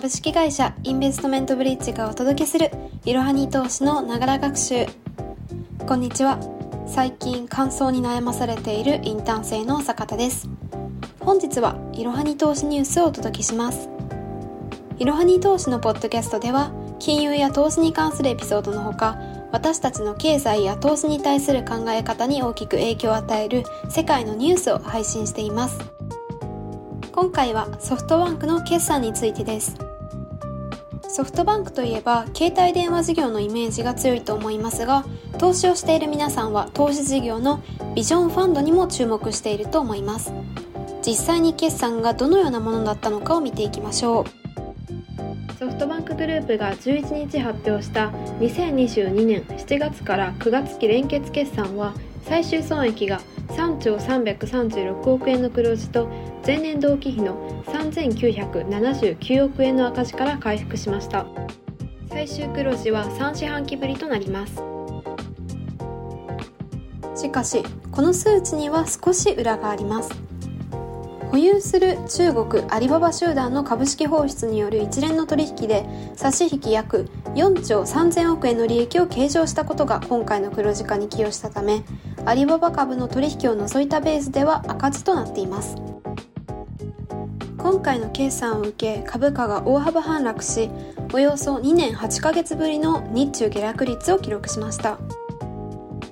株式会社インベストメントブリッジがお届けするいろはに投資のながら学習。こんにちは。最近乾燥に悩まされているインターン生の坂田です。本日はいろはに投資ニュースをお届けします。いろはに投資のポッドキャストでは金融や投資に関するエピソードのほか私たちの経済や投資に対する考え方に大きく影響を与える世界のニュースを配信しています。今回はソフトバンクの決算についてです。ソフトバンクといえば携帯電話事業のイメージが強いと思いますが投資をしている皆さんは投資事業のビジョンファンドにも注目していると思います。実際に決算がどのようなものだったのかを見ていきましょう。ソフトバンクグループが11日発表した2022年7月から9月期連結決算は最終損益が3兆336億円の黒字と前年同期比の3979億円の赤字から回復しました。最終黒字は3四半期ぶりとなります。しかしこの数値には少し裏があります。保有する中国アリババ集団の株式放出による一連の取引で差し引き約4兆3000億円の利益を計上したことが今回の黒字化に寄与したためアリババ株の取引を除いたベースでは赤字となっています。今回の決算を受け株価が大幅反落しおよそ2年8ヶ月ぶりの日中下落率を記録しました。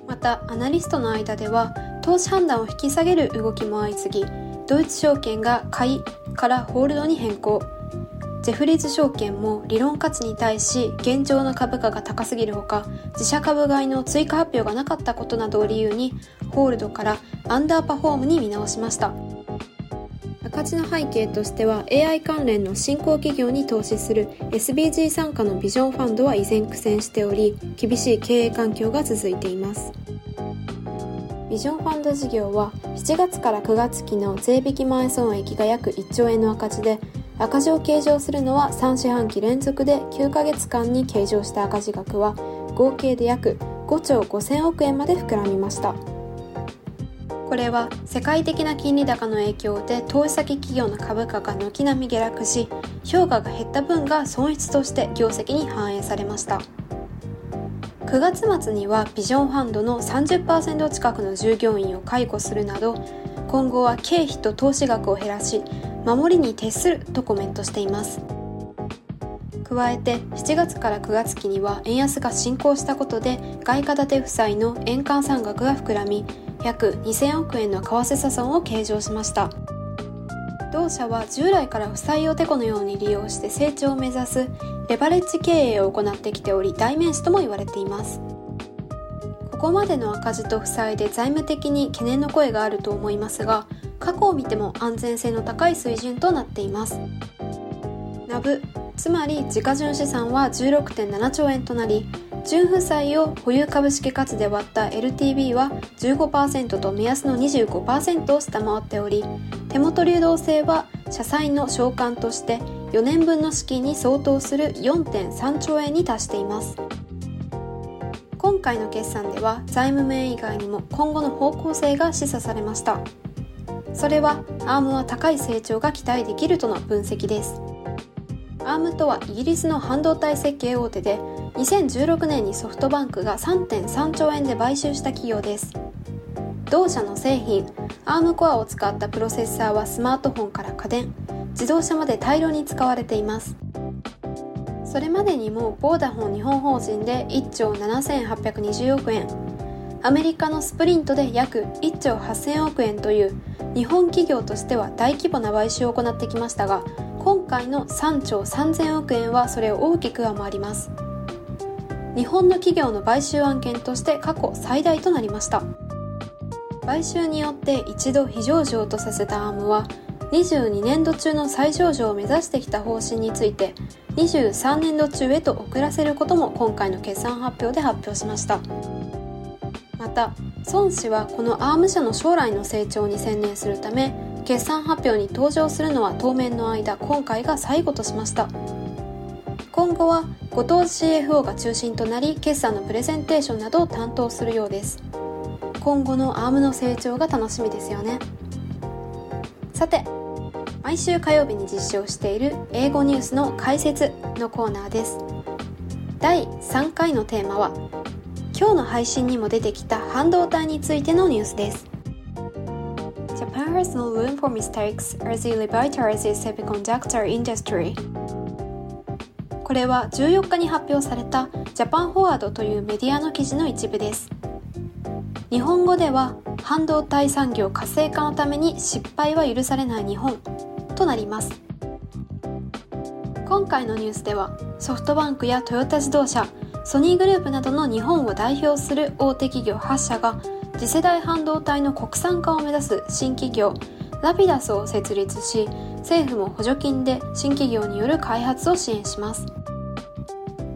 またアナリストの間では投資判断を引き下げる動きも相次ぎドイツ証券が買いからホールドに変更。ジェフリーズ証券も理論価値に対し現状の株価が高すぎるほか自社株買いの追加発表がなかったことなどを理由にホールドからアンダーパフォームに見直しました。赤字の背景としては AI 関連の新興企業に投資する SBG 傘下のビジョンファンドは依然苦戦しており厳しい経営環境が続いています。ビジョンファンド事業は7月から9月期の税引き前損益が約1兆円の赤字で赤字を計上するのは3四半期連続で9ヶ月間に計上した赤字額は合計で約5兆5000億円まで膨らみました。これは世界的な金利高の影響で投資先企業の株価が軒並み下落し評価が減った分が損失として業績に反映されました。9月末にはビジョンファンドの30%近くの従業員を解雇するなど今後は経費と投資額を減らし守りに徹するとコメントしています。加えて7月から9月期には円安が進行したことで外貨建て負債の円換算額が膨らみ約2000億円の為替差損を計上しました。同社は従来から負債をテコのように利用して成長を目指すレバレッジ経営を行ってきており代名詞とも言われています。ここまでの赤字と負債で財務的に懸念の声があると思いますが過去を見ても安全性の高い水準となっています。ナブつまり自家純資産は16.7兆円となり純負債を保有株式価値で割った LTV は15%と目安の25%を下回っており手元流動性は社債の償還として4年分の資金に相当する4.3兆円に達しています。今回の決算では財務面以外にも今後の方向性が示唆されました。それはアームは高い成長が期待できるとの分析です。アームとはイギリスの半導体設計大手で2016年にソフトバンクが3.3兆円で買収した企業です。同社の製品アームコアを使ったプロセッサーはスマートフォンから家電自動車まで大量に使われています。それまでにもボーダフォン日本法人で1兆7820億円。アメリカのスプリントで約1兆8000億円という日本企業としては大規模な買収を行ってきましたが今回の3兆3000億円はそれを大きく上回ります。日本の企業の買収案件として過去最大となりました。買収によって一度非上場とさせたアームは22年度中の再上場を目指してきた方針について23年度中へと遅らせることも今回の決算発表で発表しました。また孫氏はこのアーム社の将来の成長に専念するため決算発表に登場するのは当面の間今回が最後としました。今後は後藤 CFO が中心となり決算のプレゼンテーションなどを担当するようです。今後のアームの成長が楽しみですよね。さて毎週火曜日に実施をしている英語ニュースの解説のコーナーです。第3回のテーマは今日の配信にも出てきた半導体についてのニュースです。Japan has no room for mistakes as it revitalizes semiconductor industry. これは14日に発表されたジャパンフォワードというメディアの記事の一部です。日本語では半導体産業活性化のために失敗は許されない日本。となります。今回のニュースではソフトバンクやトヨタ自動車ソニーグループなどの日本を代表する大手企業8社が次世代半導体の国産化を目指す新企業ラピダスを設立し政府も補助金で新企業による開発を支援します。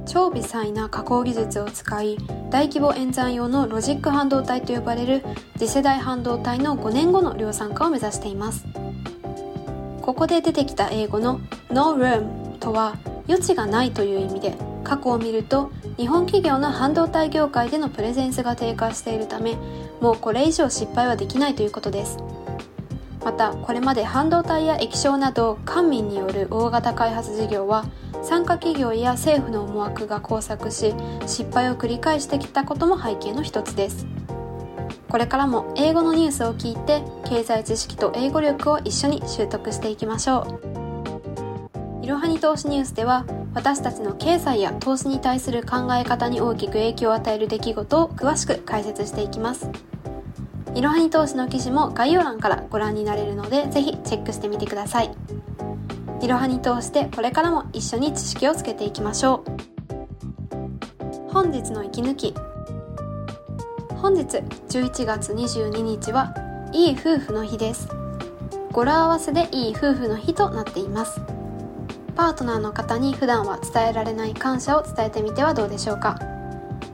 超微細な加工技術を使い大規模演算用のロジック半導体と呼ばれる次世代半導体の5年後の量産化を目指しています。ここで出てきた英語の No room とは余地がないという意味で過去を見ると日本企業の半導体業界でのプレゼンスが低下しているためもうこれ以上失敗はできないということです。またこれまで半導体や液晶など官民による大型開発事業は参加企業や政府の思惑が交錯し失敗を繰り返してきたことも背景の一つです。これからも英語のニュースを聞いて経済知識と英語力を一緒に習得していきましょう。いろはに投資ニュースでは私たちの経済や投資に対する考え方に大きく影響を与える出来事を詳しく解説していきます。いろはに投資の記事も概要欄からご覧になれるのでぜひチェックしてみてください。いろはに通してこれからも一緒に知識をつけていきましょう。本日の息抜き。本日11月22日はいい夫婦の日です。語呂合わせでいい夫婦の日となっています。パートナーの方に普段は伝えられない感謝を伝えてみてはどうでしょうか。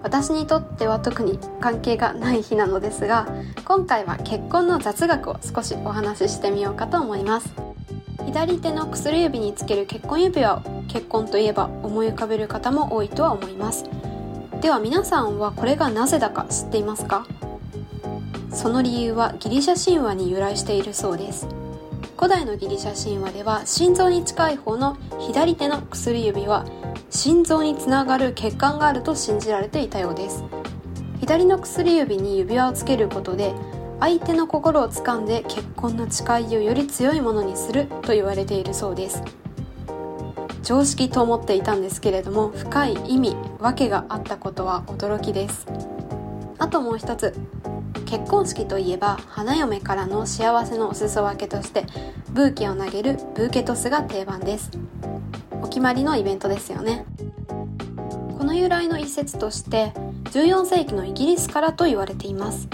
私にとっては特に関係がない日なのですが今回は結婚の雑学を少しお話ししてみようかと思います。左手の薬指につける結婚指輪を結婚といえば思い浮かべる方も多いとは思います。では皆さんはこれがなぜだか知っていますか？その理由はギリシャ神話に由来しているそうです。古代のギリシャ神話では心臓に近い方の左手の薬指は心臓につながる血管があると信じられていたようです。左の薬指に指輪をつけることで相手の心を掴んで結婚の誓いをより強いものにすると言われているそうです。常識と思っていたんですけれども深い意味訳があったことは驚きです。あともう一つ結婚式といえば花嫁からの幸せのお裾分けとしてブーケを投げるブーケトスが定番です。お決まりのイベントですよね。この由来の一説として14世紀のイギリスからと言われています。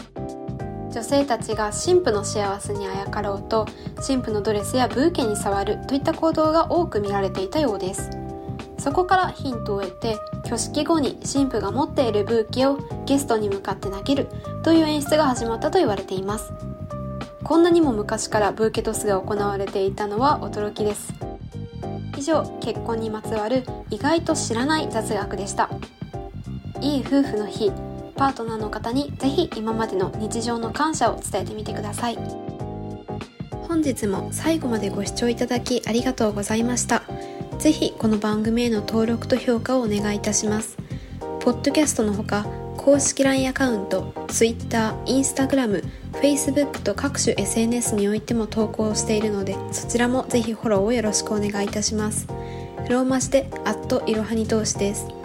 女性たちが神父の幸せにあやかろうと神父のドレスやブーケに触るといった行動が多く見られていたようです。そこからヒントを得て挙式後に神父が持っているブーケをゲストに向かって投げるという演出が始まったと言われています。こんなにも昔からブーケトスが行われていたのは驚きです。以上結婚にまつわる意外と知らない雑学でした。いい夫婦の日パートナーの方にぜひ今までの日常の感謝を伝えてみてください。本日も最後までご視聴いただきありがとうございました。ぜひこの番組への登録と評価をお願いいたします。ポッドキャストのほか公式 LINE アカウント Twitter、Instagram、Facebook と各種 SNS においても投稿しているのでそちらもぜひフォローをよろしくお願いいたします。ローマ字でアットいろはに投資です。